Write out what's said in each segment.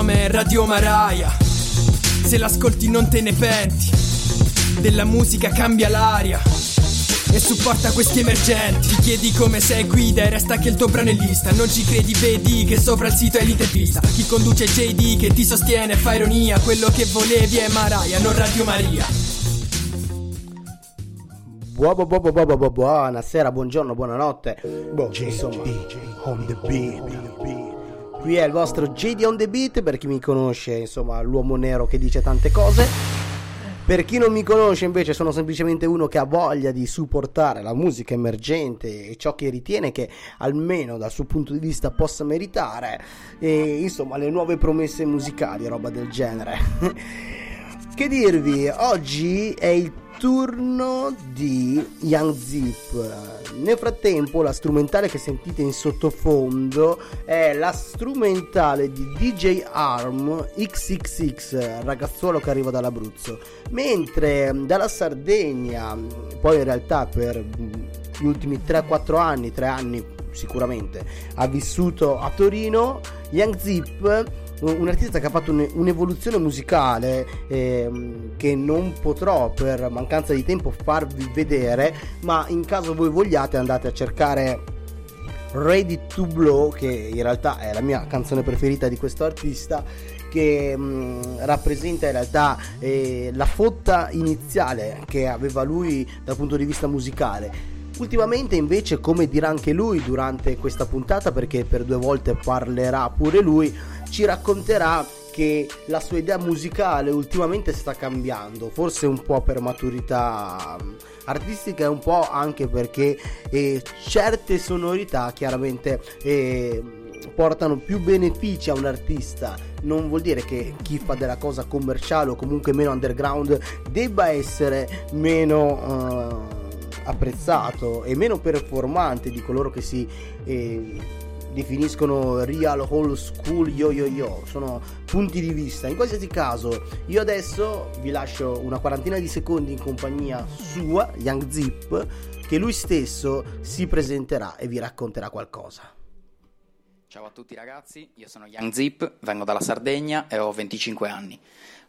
nome è Radio Maraia. Se l'ascolti non te ne penti. Della musica cambia l'aria. E supporta questi emergenti Ti chiedi come sei guida e resta che il tuo brano è lista Non ci credi, vedi che sopra il sito è l'intervista Chi conduce JD che ti sostiene fa ironia Quello che volevi è Maraia, non Radio Maria Buonasera, buongiorno, buonanotte. Boh, insomma, on the beat. Qui è il vostro JD on the beat, per chi mi conosce, insomma, l'uomo nero che dice tante cose. Per chi non mi conosce invece sono semplicemente uno che ha voglia di supportare la musica emergente e ciò che ritiene che almeno dal suo punto di vista possa meritare e insomma le nuove promesse musicali, roba del genere. che dirvi, oggi è il turno di Young Zip. Nel frattempo, la strumentale che sentite in sottofondo è la strumentale di DJ Arm XXX, ragazzuolo che arriva dall'Abruzzo. Mentre dalla Sardegna, poi in realtà per gli ultimi 3-4 anni, 3 anni sicuramente, ha vissuto a Torino, Young Zip un artista che ha fatto un'evoluzione musicale eh, che non potrò per mancanza di tempo farvi vedere, ma in caso voi vogliate andate a cercare Ready to Blow, che in realtà è la mia canzone preferita di questo artista, che mh, mm, rappresenta in realtà eh, la fotta iniziale che aveva lui dal punto di vista musicale. Ultimamente invece, come dirà anche lui durante questa puntata, perché per due volte parlerà pure lui, ci racconterà che la sua idea musicale ultimamente sta cambiando, forse un po' per maturità mm, artistica e un po' anche perché eh, certe sonorità chiaramente eh, portano più benefici a un artista. Non vuol dire che chi fa della cosa commerciale o comunque meno underground debba essere meno eh, apprezzato e meno performante di coloro che si eh, definiscono real old school yo yo yo, sono punti di vista. In qualsiasi caso, io adesso vi lascio una quarantina di secondi in compagnia sua, Young Zip, che lui stesso si presenterà e vi racconterà qualcosa. Ciao a tutti ragazzi, io sono Young Zip, vengo dalla Sardegna e ho 25 anni.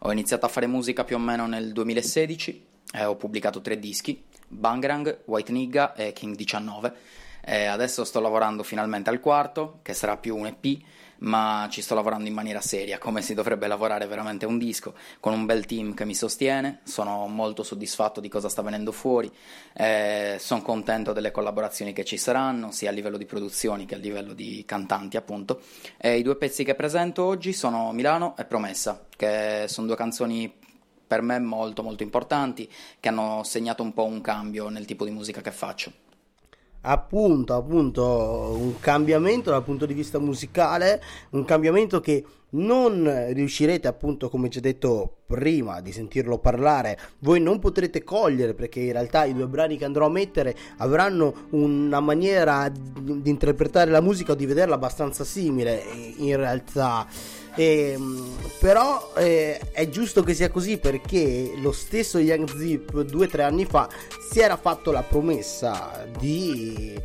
Ho iniziato a fare musica più o meno nel 2016 e ho pubblicato tre dischi, Bangrang, White Nigga e King 19 eh, adesso sto lavorando finalmente al quarto, che sarà più un EP, ma ci sto lavorando in maniera seria, come si dovrebbe lavorare veramente un disco, con un bel team che mi sostiene, sono molto soddisfatto di cosa sta venendo fuori, eh, sono contento delle collaborazioni che ci saranno, sia a livello di produzioni che a livello di cantanti appunto. E I due pezzi che presento oggi sono Milano e Promessa, che sono due canzoni per me molto molto importanti, che hanno segnato un po' un cambio nel tipo di musica che faccio appunto, appunto un cambiamento dal punto di vista musicale, un cambiamento che non riuscirete appunto come già detto prima di sentirlo parlare. Voi non potrete cogliere perché in realtà i due brani che andrò a mettere avranno una maniera di interpretare la musica o di vederla abbastanza simile. In realtà e, ehm, però eh, è giusto che sia così perché lo stesso Young Zip due o tre anni fa si era fatto la promessa di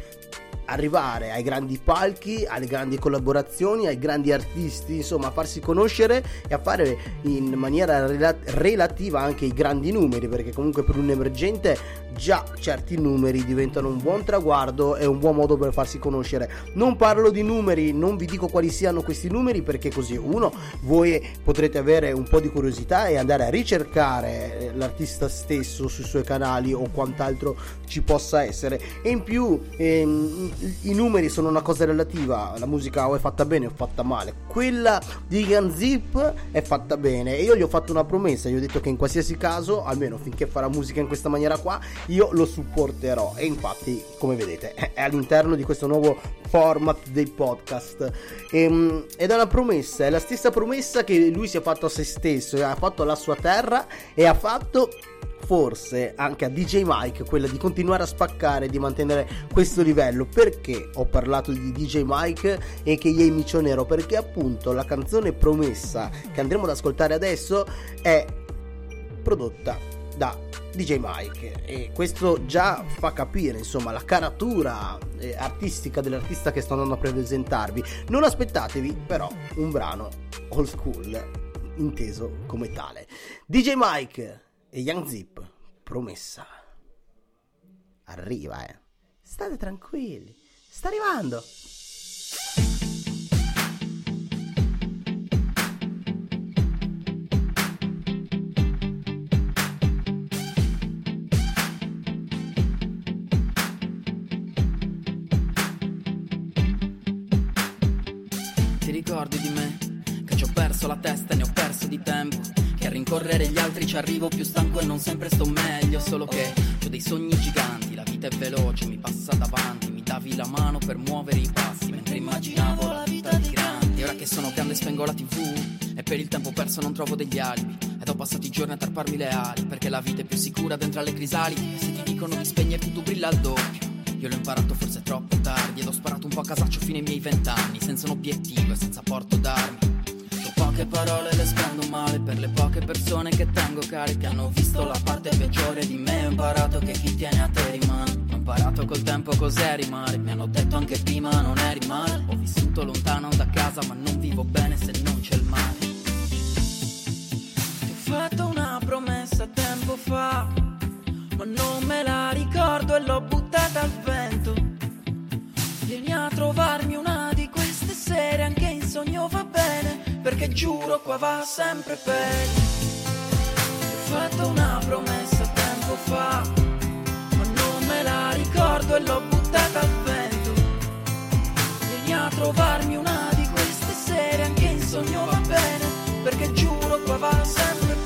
arrivare ai grandi palchi, alle grandi collaborazioni, ai grandi artisti, insomma a farsi conoscere e a fare in maniera rela- relativa anche i grandi numeri, perché comunque per un emergente già certi numeri diventano un buon traguardo e un buon modo per farsi conoscere. Non parlo di numeri, non vi dico quali siano questi numeri perché così uno voi potrete avere un po' di curiosità e andare a ricercare l'artista stesso sui suoi canali o quant'altro ci possa essere e in più ehm, i numeri sono una cosa relativa, la musica o è fatta bene o è fatta male. Quella di Gun Zip è fatta bene. E io gli ho fatto una promessa, gli ho detto che in qualsiasi caso, almeno finché farà musica in questa maniera qua, io lo supporterò. E infatti, come vedete, è all'interno di questo nuovo format dei podcast. E, ehm, ed è una promessa, è la stessa promessa che lui si è fatto a se stesso, ha fatto alla sua terra e ha fatto forse anche a DJ Mike quella di continuare a spaccare di mantenere questo livello. Perché ho parlato di DJ Mike e che Yei Micio Nero perché appunto la canzone promessa che andremo ad ascoltare adesso è prodotta da DJ Mike. E questo già fa capire insomma la caratura eh, artistica dell'artista che sto andando a presentarvi. Non aspettatevi però un brano old school inteso come tale. DJ Mike e Young Zip promessa arriva eh state tranquilli sta arrivando ricordi di me? Che ci ho perso la testa e ne ho perso di tempo. Che a rincorrere gli altri ci arrivo più stanco e non sempre sto meglio. Solo che ho dei sogni giganti, la vita è veloce, mi passa davanti. Mi davi la mano per muovere i passi mentre immaginavo la vita di grandi. Ora che sono grande spengo la tv e per il tempo perso non trovo degli alibi. Ed ho passato i giorni a tarparmi le ali perché la vita è più sicura dentro alle crisali. E se ti dicono di spegnerti tu brilla al doppio. Io l'ho imparato forse troppo tardi ed ho sparato un po' a casaccio fino ai miei vent'anni, senza un obiettivo e senza porto d'armi. Poche parole, le spendo male per le poche persone che tengo care, che hanno visto la parte peggiore di me. Ho imparato che chi tiene a te rimane. Ho imparato col tempo cos'è rimare. Mi hanno detto anche prima non eri male. Ho vissuto lontano da casa, ma non vivo bene se non c'è il mare. Ti ho fatto una promessa tempo fa, ma non me la ricordo e l'ho buttata al vento. Vieni a trovarmi una di queste sere, anche in sogno va bene, perché giuro qua va sempre peggio. Ho fatto una promessa tempo fa, ma non me la ricordo e l'ho buttata al vento. Vieni a trovarmi una di queste sere, anche in sogno va bene, perché giuro qua va sempre peggio.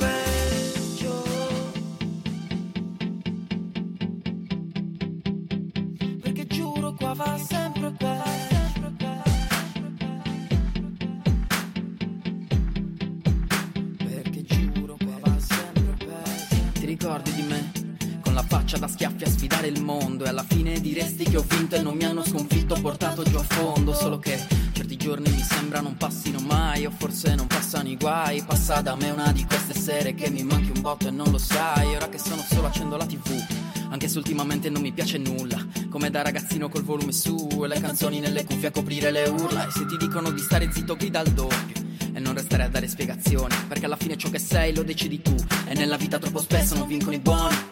Mondo E alla fine diresti che ho vinto e non mi hanno sconfitto portato giù a fondo Solo che certi giorni mi sembra non passino mai O forse non passano i guai. Passa da me una di queste sere che mi manchi un botto e non lo sai. Ora che sono solo accendo la tv anche se ultimamente non mi piace nulla. Come da ragazzino col volume su E le canzoni nelle cuffie a coprire le urla. E se ti dicono di stare zitto grida al doppio E non restare a dare spiegazioni. Perché alla fine ciò che sei lo decidi tu. E nella vita troppo spesso non vincono i buoni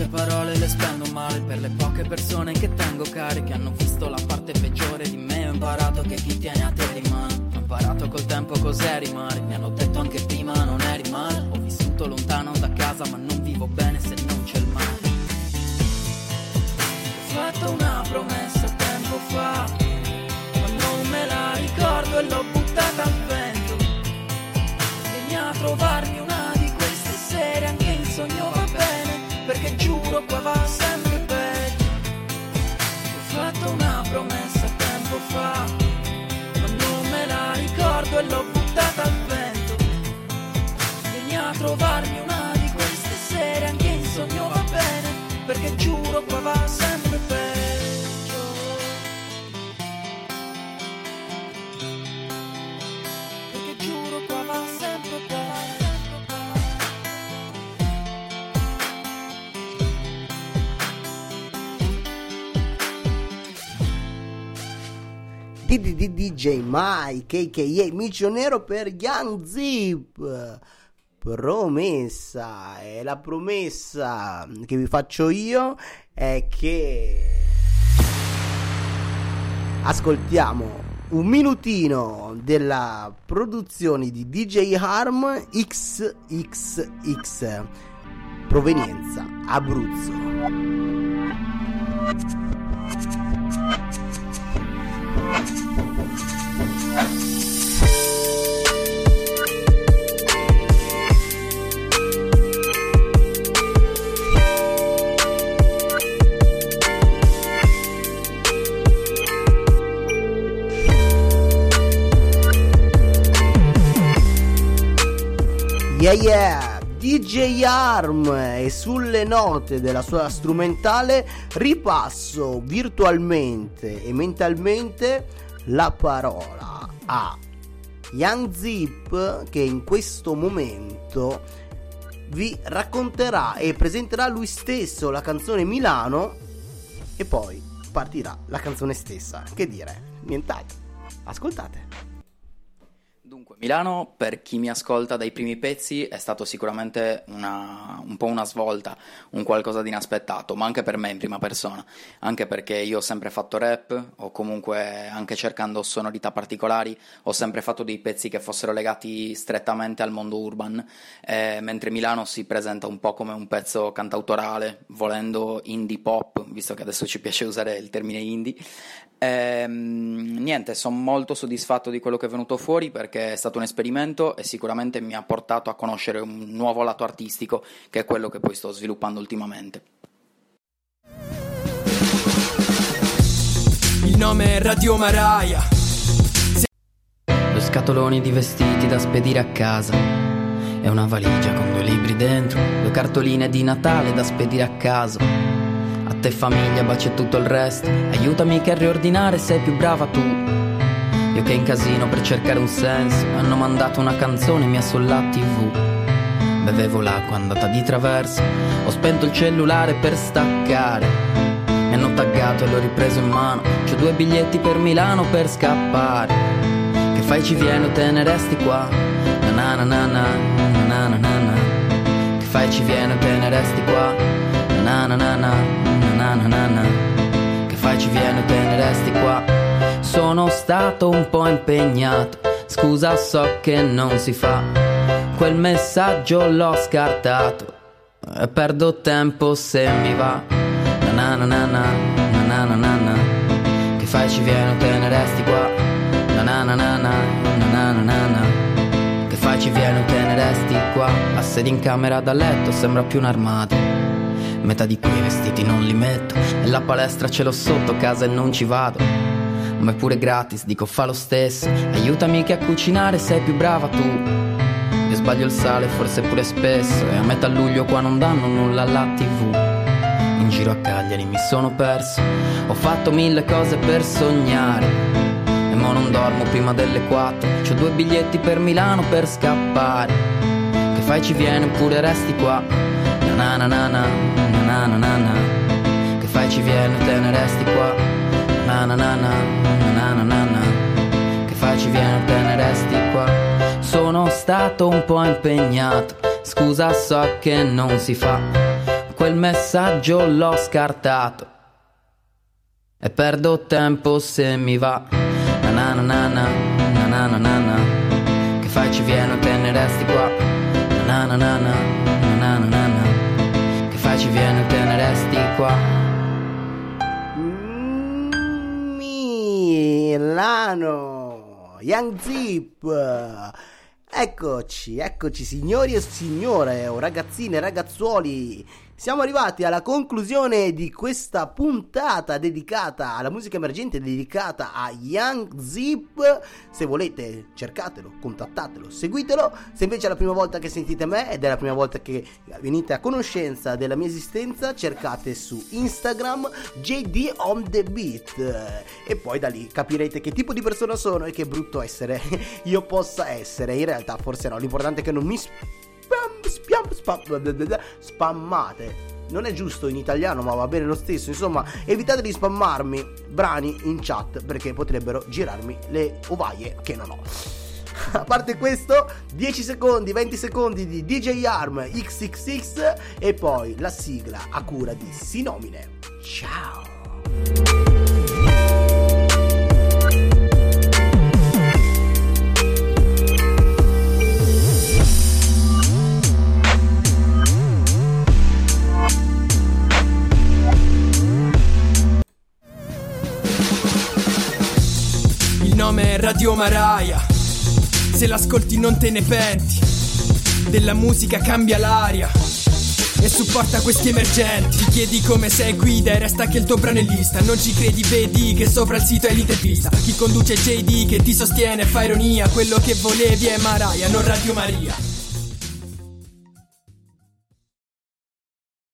poche parole, le spendo male per le poche persone che tengo care Che hanno visto la parte peggiore di me. Ho imparato che chi tiene a te rimane Ho imparato col tempo cos'è rimare. Mi hanno detto anche prima non eri male. Ho vissuto lontano da casa ma non vivo bene se non c'è il mare. Ho fatto una promessa tempo fa Ma non me la ricordo e l'ho buttata al vento. Vieni a trovarmi una di queste sere Anche in sogno va bene Perché qua va sempre peggio. Ho fatto una promessa tempo fa Ma non me la ricordo e l'ho buttata al vento. Vieni a trovarmi una di queste sere Anche in sogno va bene Perché giuro qua va sempre DJ Mike a.k.a. Micio Nero per Young Zip promessa e la promessa che vi faccio io è che ascoltiamo un minutino della produzione di DJ Harm XXX provenienza Abruzzo Yeah yeah DJ Arm e sulle note della sua strumentale ripasso virtualmente e mentalmente la parola a Young Zip che in questo momento vi racconterà e presenterà lui stesso la canzone Milano e poi partirà la canzone stessa. Che dire? Nient'altro. Ascoltate. Milano, per chi mi ascolta dai primi pezzi, è stato sicuramente una, un po' una svolta, un qualcosa di inaspettato, ma anche per me in prima persona, anche perché io ho sempre fatto rap, o comunque anche cercando sonorità particolari, ho sempre fatto dei pezzi che fossero legati strettamente al mondo urban, eh, mentre Milano si presenta un po' come un pezzo cantautorale, volendo indie pop, visto che adesso ci piace usare il termine indie, Ehm, niente, sono molto soddisfatto di quello che è venuto fuori perché è stato un esperimento e sicuramente mi ha portato a conoscere un nuovo lato artistico che è quello che poi sto sviluppando ultimamente. Il nome è Radio Maraia. Due scatoloni di vestiti da spedire a casa. E una valigia con due libri dentro. Due cartoline di Natale da spedire a caso a te famiglia, baci e tutto il resto. Aiutami che a riordinare sei più brava tu. Io che incasino per cercare un senso. Hanno mandato una canzone mia sulla tv. Bevevo l'acqua andata di traverso. Ho spento il cellulare per staccare. Mi hanno taggato e l'ho ripreso in mano. C'ho due biglietti per Milano per scappare. Che fai ci vieni o te ne resti qua? Na na na na na na na na. Che fai ci vieni o te ne resti qua? Na na na na na na na na Che fai ci vieni o te ne resti qua Sono stato un po' impegnato Scusa so che non si fa Quel messaggio l'ho scartato E perdo tempo se mi va Na na na na na na na na Che fai ci vieni o te ne resti qua Na na na na na na na na na Che fai ci vieni o te ne resti qua A sedi in camera da letto sembra più un armadio Metà di quei vestiti non li metto. Nella palestra ce l'ho sotto casa e non ci vado. Ma è pure gratis, dico fa lo stesso. Aiutami che a cucinare sei più brava tu. Io sbaglio il sale, forse pure spesso. E a metà luglio qua non danno nulla alla tv. In giro a Cagliari mi sono perso. Ho fatto mille cose per sognare. E mo non dormo prima delle quattro. C'ho due biglietti per Milano per scappare. Che fai ci vieni oppure resti qua? Na na na na na na na na Che fai ci vieni te ne resti qua Na na na na na na na na Che fai ci vieni te ne resti qua Sono stato un po' impegnato Scusa so che non si fa Quel messaggio l'ho scartato E perdo tempo se mi va Na na na na na na na na na Che fai ci vieni te ne resti qua Na na na na na na na na ci viene te ne resti qua. Milano, Young Zip. Eccoci, eccoci signori e signore, ragazzine e ragazzuoli siamo arrivati alla conclusione di questa puntata dedicata alla musica emergente, dedicata a Young Zip. Se volete, cercatelo, contattatelo, seguitelo. Se invece è la prima volta che sentite me ed è la prima volta che venite a conoscenza della mia esistenza, cercate su Instagram JD on the beat. E poi da lì capirete che tipo di persona sono e che brutto essere io possa essere. In realtà, forse no, l'importante è che non mi spam, spam, spam, spammate. Non è giusto in italiano, ma va bene lo stesso. Insomma, evitate di spammarmi brani in chat perché potrebbero girarmi le ovaie che non ho. A parte questo, 10 secondi, 20 secondi di DJ Arm XXX e poi la sigla a cura di Sinomine. Ciao! Radio Maraia. Se l'ascolti non te ne penti. Della musica cambia l'aria. E supporta questi emergenti. Ti chiedi come sei guida e resta che il tuo brano è lista. Non ci credi, vedi che sopra il sito è l'intervista. Chi conduce JD che ti sostiene fa ironia. Quello che volevi è Maraia, non Radio Maria.